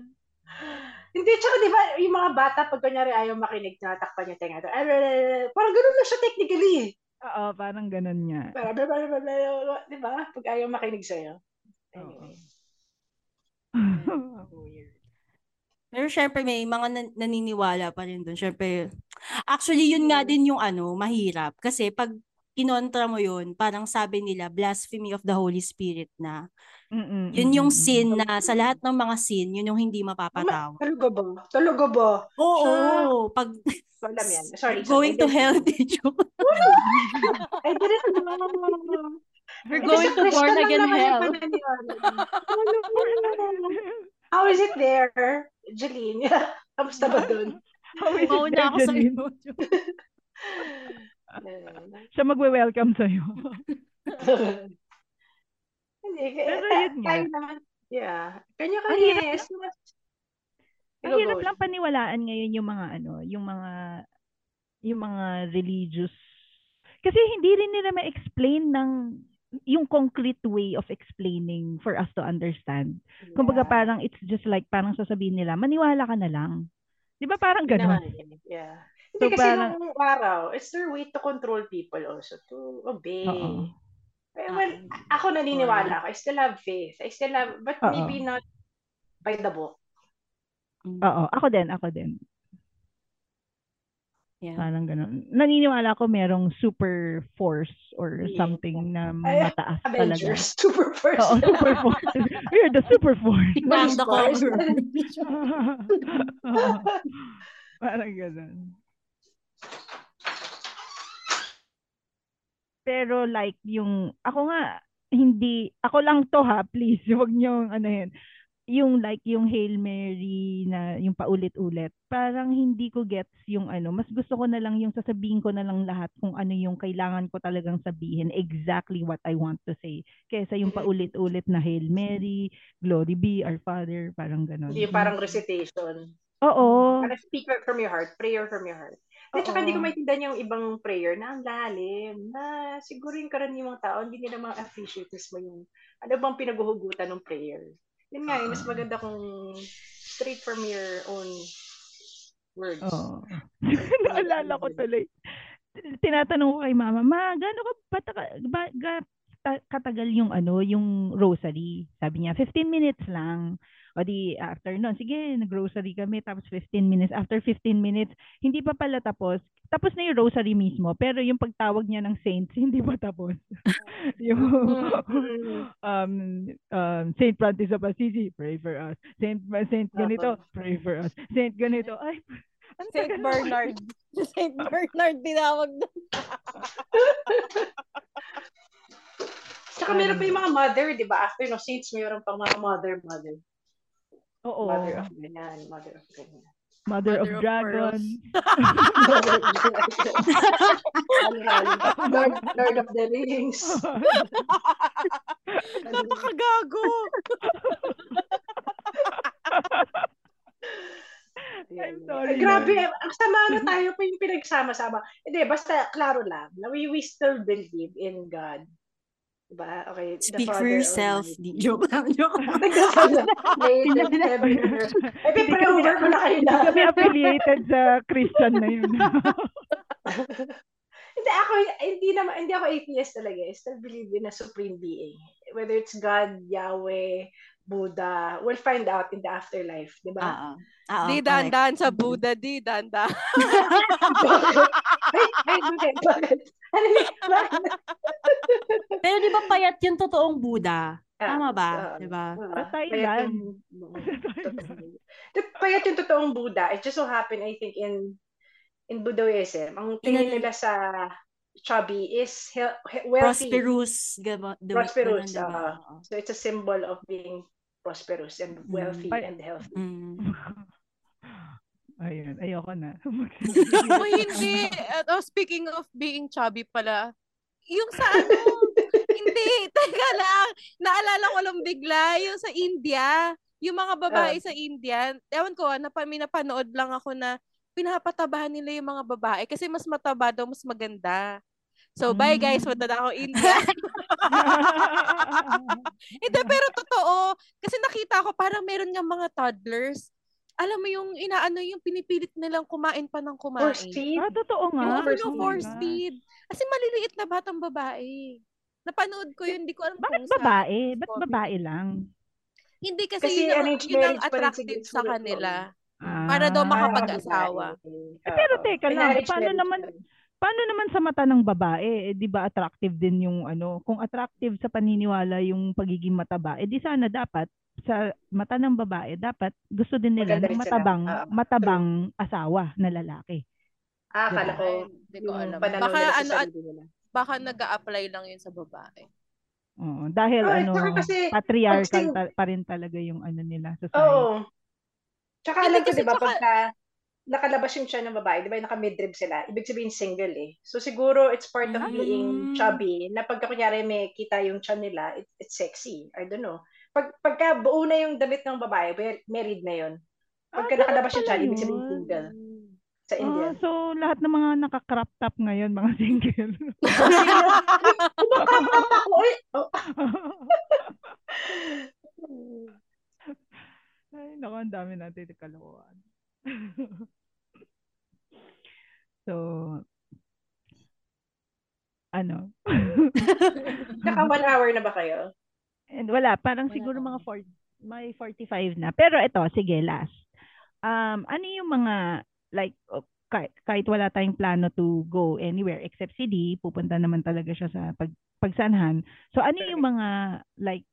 Hindi, tsaka di ba, yung mga bata, pag kunyari ayaw makinig, tinatakpan yung tenga. Parang ganun na siya technically. eh. Oo, parang ganun nga. Parang, blah, blah, blah, blah, blah, di ba? Pag ayaw makinig sa'yo. Anyway. Pero syempre may mga nan- naniniwala pa rin doon. Syempre, actually yun nga din yung ano, mahirap. Kasi pag kinontra mo yun, parang sabi nila, blasphemy of the Holy Spirit na. Mm-mm, Yun yung sin na, sa lahat ng mga sin, yun yung hindi mapapatawa. Talaga ba? Talaga ba? Oo, Siya- pag Alam yan. Sorry. going to sorry. hell, di joke. I didn't know. We're going to born again hell. How is it there, Jeline? Kamusta ba dun? How is it there, ako iyo. Siya magwe-welcome sa'yo. Hindi, Pero yun nga. tayo naman. Yeah. Ang hirap Kanya-kanya. So, Ang hirap lang paniwalaan ngayon yung mga ano, yung mga yung mga religious kasi hindi rin nila ma-explain ng yung concrete way of explaining for us to understand. Kumbaga Yeah. parang it's just like parang sasabihin nila, maniwala ka na lang. 'Di ba parang naman, eh. Yeah. So, Hindi kasi parang- nung araw, it's their way to control people also, to obey. Oo. Eh, Well, ako naniniwala ako. I still have faith. I still have, but Oo. maybe not by the book. Oo, ako din, ako din. Yeah. Parang gano'n. Naniniwala ko merong super force or Yeah. something na Ay, mataas talaga. Avengers, super force. Oo, super force. We're the super force. Bang the cover. Parang ganun. Pero like yung, ako nga, hindi, ako lang to ha, please, huwag niyo ano yun. Yung like yung Hail Mary na yung paulit-ulit, parang hindi ko gets yung ano, mas gusto ko na lang yung sasabihin ko na lang lahat kung ano yung kailangan ko talagang sabihin, exactly what I want to say. Kesa yung paulit-ulit na Hail Mary, Glory be our Father, parang ganun. Hindi parang recitation. Oo. Parang speak from your heart, prayer from your heart. At saka hindi ko maintindihan yung ibang prayer na ang lalim, na siguro yung karaniwang tao, hindi nila ma-appreciate mismo yung ano bang pinaguhugutan ng prayer. Yun nga, eh, mas maganda kung straight from your own words. Oo. Naalala ko tuloy. Tinatanong ko kay mama, ma, gaano ka ba, taka- ba ga- ta- katagal yung ano, yung rosary? Sabi niya, 15 minutes lang. O di after nun, sige, nag-rosary kami, tapos 15 minutes. After 15 minutes, hindi pa pala tapos. Tapos na yung rosary mismo, pero yung pagtawag niya ng saints, hindi pa tapos. yung um, um, Saint Francis of Assisi, pray for us. Saint, Saint ganito, pray for us. Saint ganito, ay, ang Saint Bernard. Saint Bernard tinawag doon. Saka meron pa yung mga mother, di ba? After no saints, meron pang mga mother, mother. Oo. Mother of ganyan, mother of ganyan. Mother, of, Mother of Dragon. Lord, Lord of the Rings. Napakagago. I'm Ay, sorry. grabe, Lord. ang sama na tayo pa yung pinagsama-sama. Hindi, basta klaro lang. Na we, we still believe in God. Diba? Okay. Speak for yourself. Di joke lang. Joke lang. Made in heaven and earth. Eh, pipre over ko na kayo Hindi na. kami affiliated sa Christian na yun. Hindi ako hindi naman hindi ako atheist talaga. I still believe in a supreme being. Whether it's God, Yahweh, Buddha, we'll find out in the afterlife, di ba? Oo. Oo, Di dandan sa Buddha, di dandan. Ay, ay, bakit? Bakit? Ano? Pero di ba payat yung totoong Buddha? Tama ba? Ah, Di ba? ah, Sa payat yung- Di- Payat yung totoong Buddha. It just so happened, I think, in in Buddhism, ang tingin In- nila sa chubby is he- he- wealthy. Prosperous. Gaba, the- prosperous. diba? oo. So it's a symbol of being prosperous and wealthy Ay- and healthy. Mm. Ayun, ayoko na. o hindi. Oh, speaking of being chubby pala, yung sa ano, hindi, teka lang. Naalala ko lang bigla, yung sa India, yung mga babae Ah. sa India, ewan ko, napa, may napanood lang ako na pinapatabahan nila yung mga babae kasi mas mataba daw, mas maganda. So, bye guys, punta na ako India. Hindi, pero totoo. Kasi nakita ko, parang meron nga mga toddlers. Alam mo yung inaano yung pinipilit nilang kumain pa ng kumain. Force feed. ah, totoo nga. Yung ano, force gosh. feed. Kasi maliliit na batang babae. Napanood ko yun, hindi ko alam Bakit kung sa- babae? Ba't babae lang? Hindi kasi, Kasi yun, ang, arranged yun ang attractive sa kanila. Ah. Para daw Ah, makapag-asawa. babae. Eh, pero teka lang, paano naman-. Paano naman sa mata ng babae? Eh, di ba attractive din yung ano? Kung attractive sa paniniwala yung pagiging mataba, eh di sana dapat sa mata ng babae, dapat gusto din nila Maganda ng matabang, Oo. matabang asawa na lalaki. Ah, akala ko Ay, hindi ko alam. Baka nila sa ano, nila. Baka nag apply lang yun sa babae. Oo, dahil Oo, ano, tsaka kasi patriarchal sing ta- pa rin talaga yung ano nila, society. Oo. Tsaka Hindi alam ko, kasi di ba, tsaka, pagka nakalabas yung tiyan ng babae, di ba, naka-midrib sila, ibig sabihin single eh. So siguro it's part of being Mm. chubby, na pagka kunyari may kita yung tiyan nila, it, it's sexy. I don't know. Pag, pagka buo na yung damit ng babae, mar- married na yun. Ah, Pagka ganun nakalabas yung tiyan, ibig sabihin single. Sa Ah, Indian. so lahat ng mga naka-crop top ngayon, mga single. Kumakapap ako eh. Ay, naku, ang dami natin kalokohan. so, ano? Naka one hour na ba kayo? And wala, parang Wala siguro mga 40, may 45 na. Pero ito, sige, last. Um, ano yung mga, like, oh, kahit, kahit wala tayong plano to go anywhere except CD, pupunta naman talaga siya sa pag, pagsanhan. So, ano yung mga, like,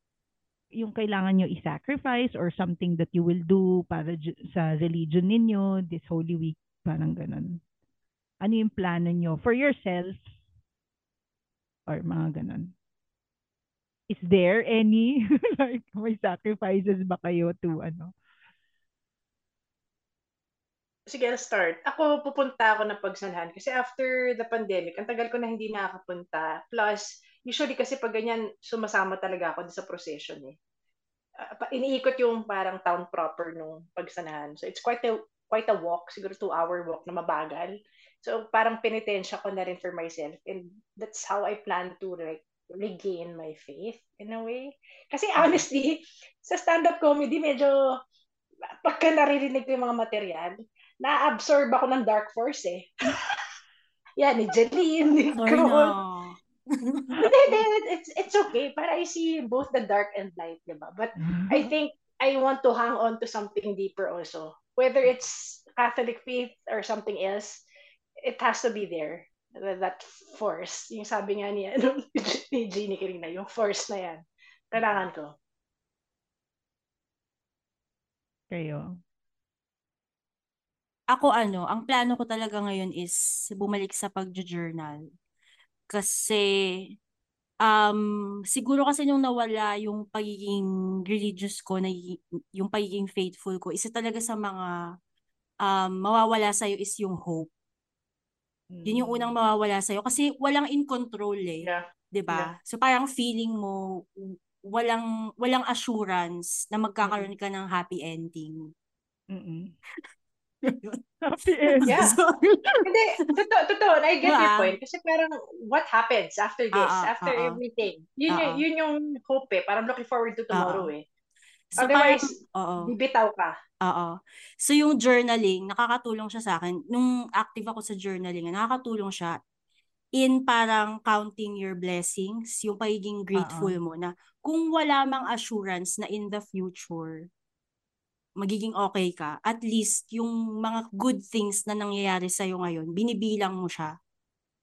yung kailangan nyo i-sacrifice or something that you will do para sa religion ninyo this Holy Week, parang ganun. Ano yung plano nyo for yourself or mga ganun? Is there any like may sacrifices ba kayo to ano? Sige, I'll start. Ako, pupunta ako ng pagsanhan. Kasi after the pandemic, ang tagal ko na hindi nakakapunta. Plus, usually kasi pag ganyan, sumasama talaga ako sa procession eh. Ah, pa- iniikot yung parang town proper nung pagsanahan. So, it's quite a quite a walk. Siguro two-hour walk na mabagal. So, parang penitensya ko na rin for myself. And that's how I plan to like regain my faith in a way. Kasi honestly, sa stand-up comedy, medyo pagka naririnig ko yung mga material, na-absorb ako ng dark force eh. Yan, ni Jeline, ni Cole. it's, it's okay. Para I see both the dark and light, di ba? But I think I want to hang on to something deeper also. Whether it's Catholic faith or something else, it has to be there. That that force. Yung sabi nga ni, ano, ni Jeannie kanina, yung force na yan. Kailangan ko. Kayo. Ako ano, ang plano ko talaga ngayon is bumalik sa pag-journal. Kasi um siguro kasi nung nawala yung pagiging religious ko, na yung pagiging faithful ko, isa talaga sa mga um mawawala sa is yung hope. Yun yung unang mawawala sa kasi walang in control eh. Yeah. 'Di ba? So parang feeling mo walang walang assurance na magkakaroon ka ng happy ending. Mm-mm. Happy end. Yeah. Hindi, totoo, totoo. I get your Diba? point. Kasi parang, what happens after this? Oo, after oo. everything? Yun, yung, Oo. yun yung hope eh. Parang looking forward to tomorrow Oo. eh. So Otherwise, parang, oo. bibitaw ka. Oo. So yung journaling, nakakatulong siya sa akin. Nung active ako sa journaling, nakakatulong siya in parang counting your blessings, yung pagiging grateful Oo. mo na kung wala mang assurance na in the future, magiging okay ka, at least yung mga good things na nangyayari sa'yo ngayon, binibilang mo siya.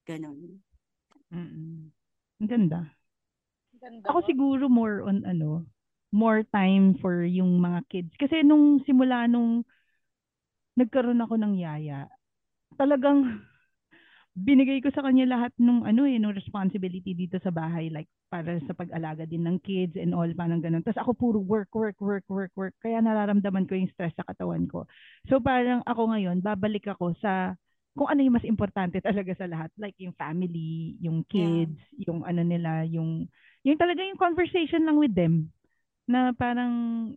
Ganon. Mm-mm. Ang ganda. Ganda Ako siguro more on ano, more time for yung mga kids. Kasi nung simula nung nagkaroon ako ng yaya, talagang binigay ko sa kanya lahat nung ano eh, nung responsibility dito sa bahay like para sa pag-alaga din ng kids and all parang ganun. Tapos ako puro work, work, work, work, work. Kaya nararamdaman ko yung stress sa katawan ko. So parang ako ngayon, babalik ako sa kung ano yung mas importante talaga sa lahat. Like yung family, yung kids, yung ano nila, yung yung talaga yung conversation lang with them na parang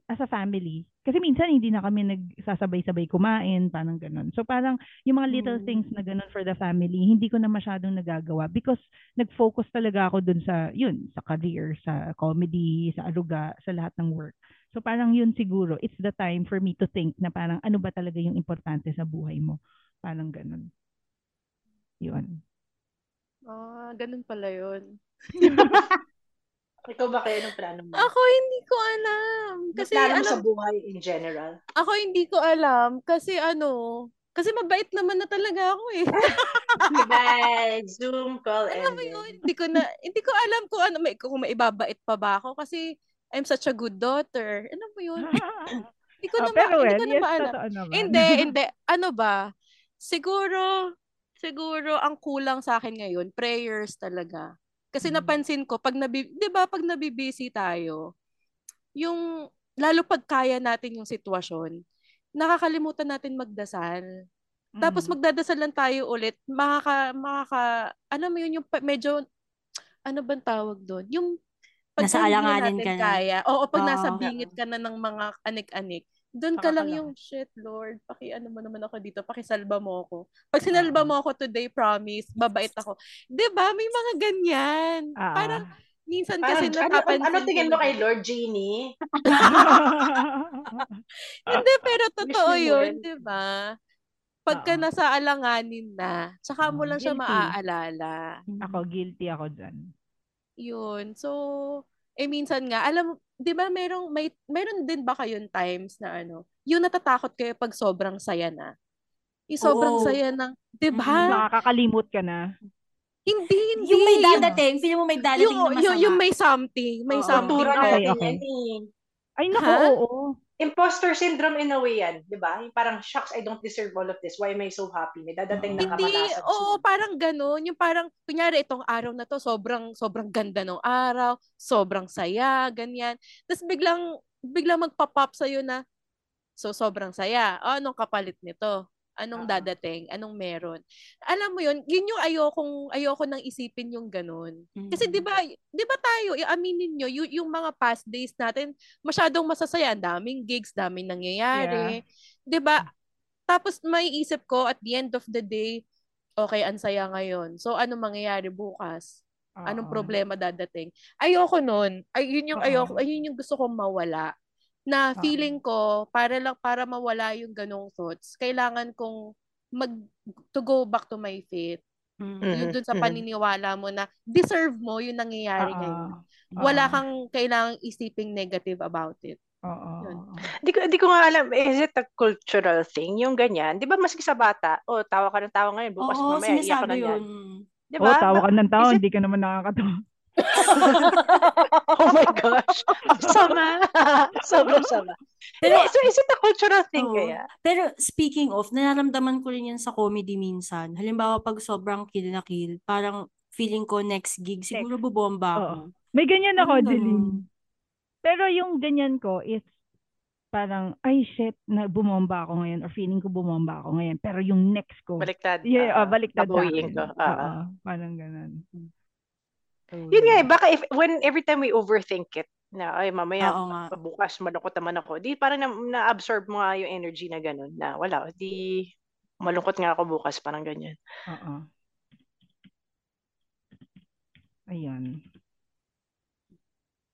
as a family. Kasi minsan hindi na kami nagsasabay-sabay kumain, parang ganun. So parang yung mga little Mm. things na ganun for the family, hindi ko na masyadong nagagawa because nag-focus talaga ako dun sa, yun, sa career, sa comedy, sa aruga, sa lahat ng work. So parang yun siguro, it's the time for me to think na parang ano ba talaga yung importante sa buhay mo. Parang ganun. Yun. Ah, ganun pala yun. Ikaw ba kaya anong plano mo? Ako hindi ko alam. Ano Kasi plano mo alam, sa buhay in general? ako hindi ko alam. Kasi ano, kasi mabait naman na talaga ako eh. Bye! Zoom call Alam mo yun, hindi ko na, hindi ko alam kung ano, may, kung maibabait pa ba ako kasi I'm such a good daughter. Alam mo yun? Hindi ko Ah, na, ma- pero hindi well, ko na yes, naman. Hindi, hindi. Ano ba? Siguro, siguro ang kulang sa akin ngayon, prayers talaga. Kasi napansin ko, pag nabi, di ba, pag nabibisi tayo, yung, lalo pag kaya natin yung sitwasyon, nakakalimutan natin magdasal. Tapos magdadasal lang tayo ulit, makaka, makaka, ano mo yun, yung medyo, ano bang tawag doon? Yung, pag Nasa alanganin ka na. kaya, oo, pag nasa Oo. bingit ka na ng mga anik-anik, doon ka lang yung, shit, Lord, paki ano mo naman ako dito, pakisalba mo ako. Pag sinalba mo ako today, promise, babait ako. 'Di ba May mga ganyan. Ah. Parang, minsan Parang, kasi ano, napapansin ano tingin mo kay Lord Genie? Hindi, pero totoo yun, di ba? Pagka nasa alanganin na, tsaka mo lang siya Guilty. maaalala. Ako, guilty ako dyan. Yun. So, eh minsan nga, alam mo, di ba merong, may, meron din ba kayong times na ano, yung natatakot kayo pag sobrang saya na? Yung sobrang Oo. saya ng, di ba? Nakakalimot ka na. Hindi, hindi. Yung may dadating, feeling mo may dadating yung, na masama. yung, yung may something, may Oo. something. Kultura ka. natin okay. yan eh. Ay, naku, Ha? oo. Imposter syndrome in a way yan, di ba? Parang, shucks, I don't deserve all of this. Why am I so happy? May dadating na Hindi, kamalasan. oo, parang ganun. Yung parang, kunyari, itong araw na to, sobrang, sobrang ganda ng araw, sobrang saya, ganyan. Tapos biglang, biglang magpa-pop sa'yo na, so sobrang saya. O, anong kapalit nito? Anong dadating? Anong meron? Alam mo yun, yun yung ayokong, ayoko nang isipin yung ganun. Kasi di ba, di ba tayo, iaminin nyo, yung, yung mga past days natin, masyadong masasaya. Ang daming gigs, daming nangyayari. Di ba? Tapos may isip ko, at the end of the day, okay, ang saya ngayon. So, ano mangyayari bukas? Anong Oo. problema dadating? Ayoko nun. Ay, yun yung Oo. ayoko, ayun yung gusto kong mawala. Na feeling ko, para lang, para mawala yung ganong thoughts, kailangan kong mag, to go back to my faith. Yung Mhm, dun sa mhm. paniniwala mo na deserve mo yung nangyayari Oo. ngayon. Wala Oo. kang kailangang isiping negative about it. Oo. Yun. Di ko, di ko nga alam, is it a cultural thing? Yung ganyan? Di ba maski sa bata, oh, tawa ka ng tawa ngayon, bukas Oo, mamaya, iyak ka na yun. yan. Di ba? tawa ka ng it- hindi ka naman nakakatawa. oh my gosh. Ang sama. Sobrang sama. Pero- so, is it a cultural thing kaya? Pero speaking of, nararamdaman ko rin yan sa comedy minsan. Halimbawa, pag sobrang kill na kill, parang feeling ko next gig, siguro bubomba ako. Oo. May ganyan ako, Parang Jeline. Pero yung ganyan ko is parang, ay shit, na bumomba ako ngayon or feeling ko bumomba ako ngayon. Pero yung next ko, Baliktad. yeah, ah, ah, baliktad akin. ko. Oo, ah. parang ganun. Yun nga eh, baka if, when every time we overthink it, na ay mamaya Oo nga. bukas malungkot naman ako. Di parang na, na-absorb mo nga yung energy na ganun na wala, di malungkot nga ako bukas, parang ganyan. Oo. Ayan.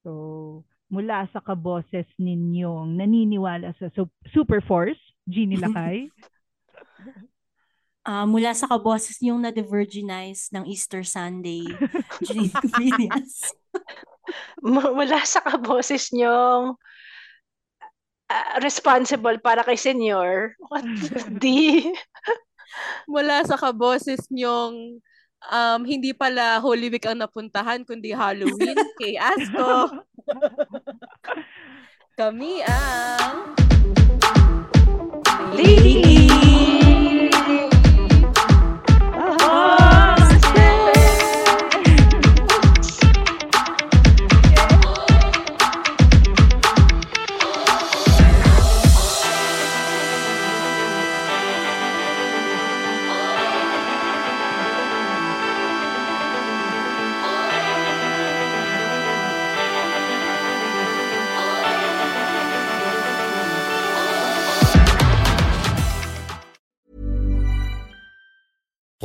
So, mula sa kaboses ninyong naniniwala sa su- super force, Jeannie Lakay. Ah, mula sa kaboses yung na-virginize ng Easter Sunday, Janine Cubillas. Mula sa kaboses nyong ah, responsible para kay senior. What? Di. mula sa kaboses nyong um, hindi pala Holy Week ang napuntahan, kundi Halloween kay Asko. Kami ang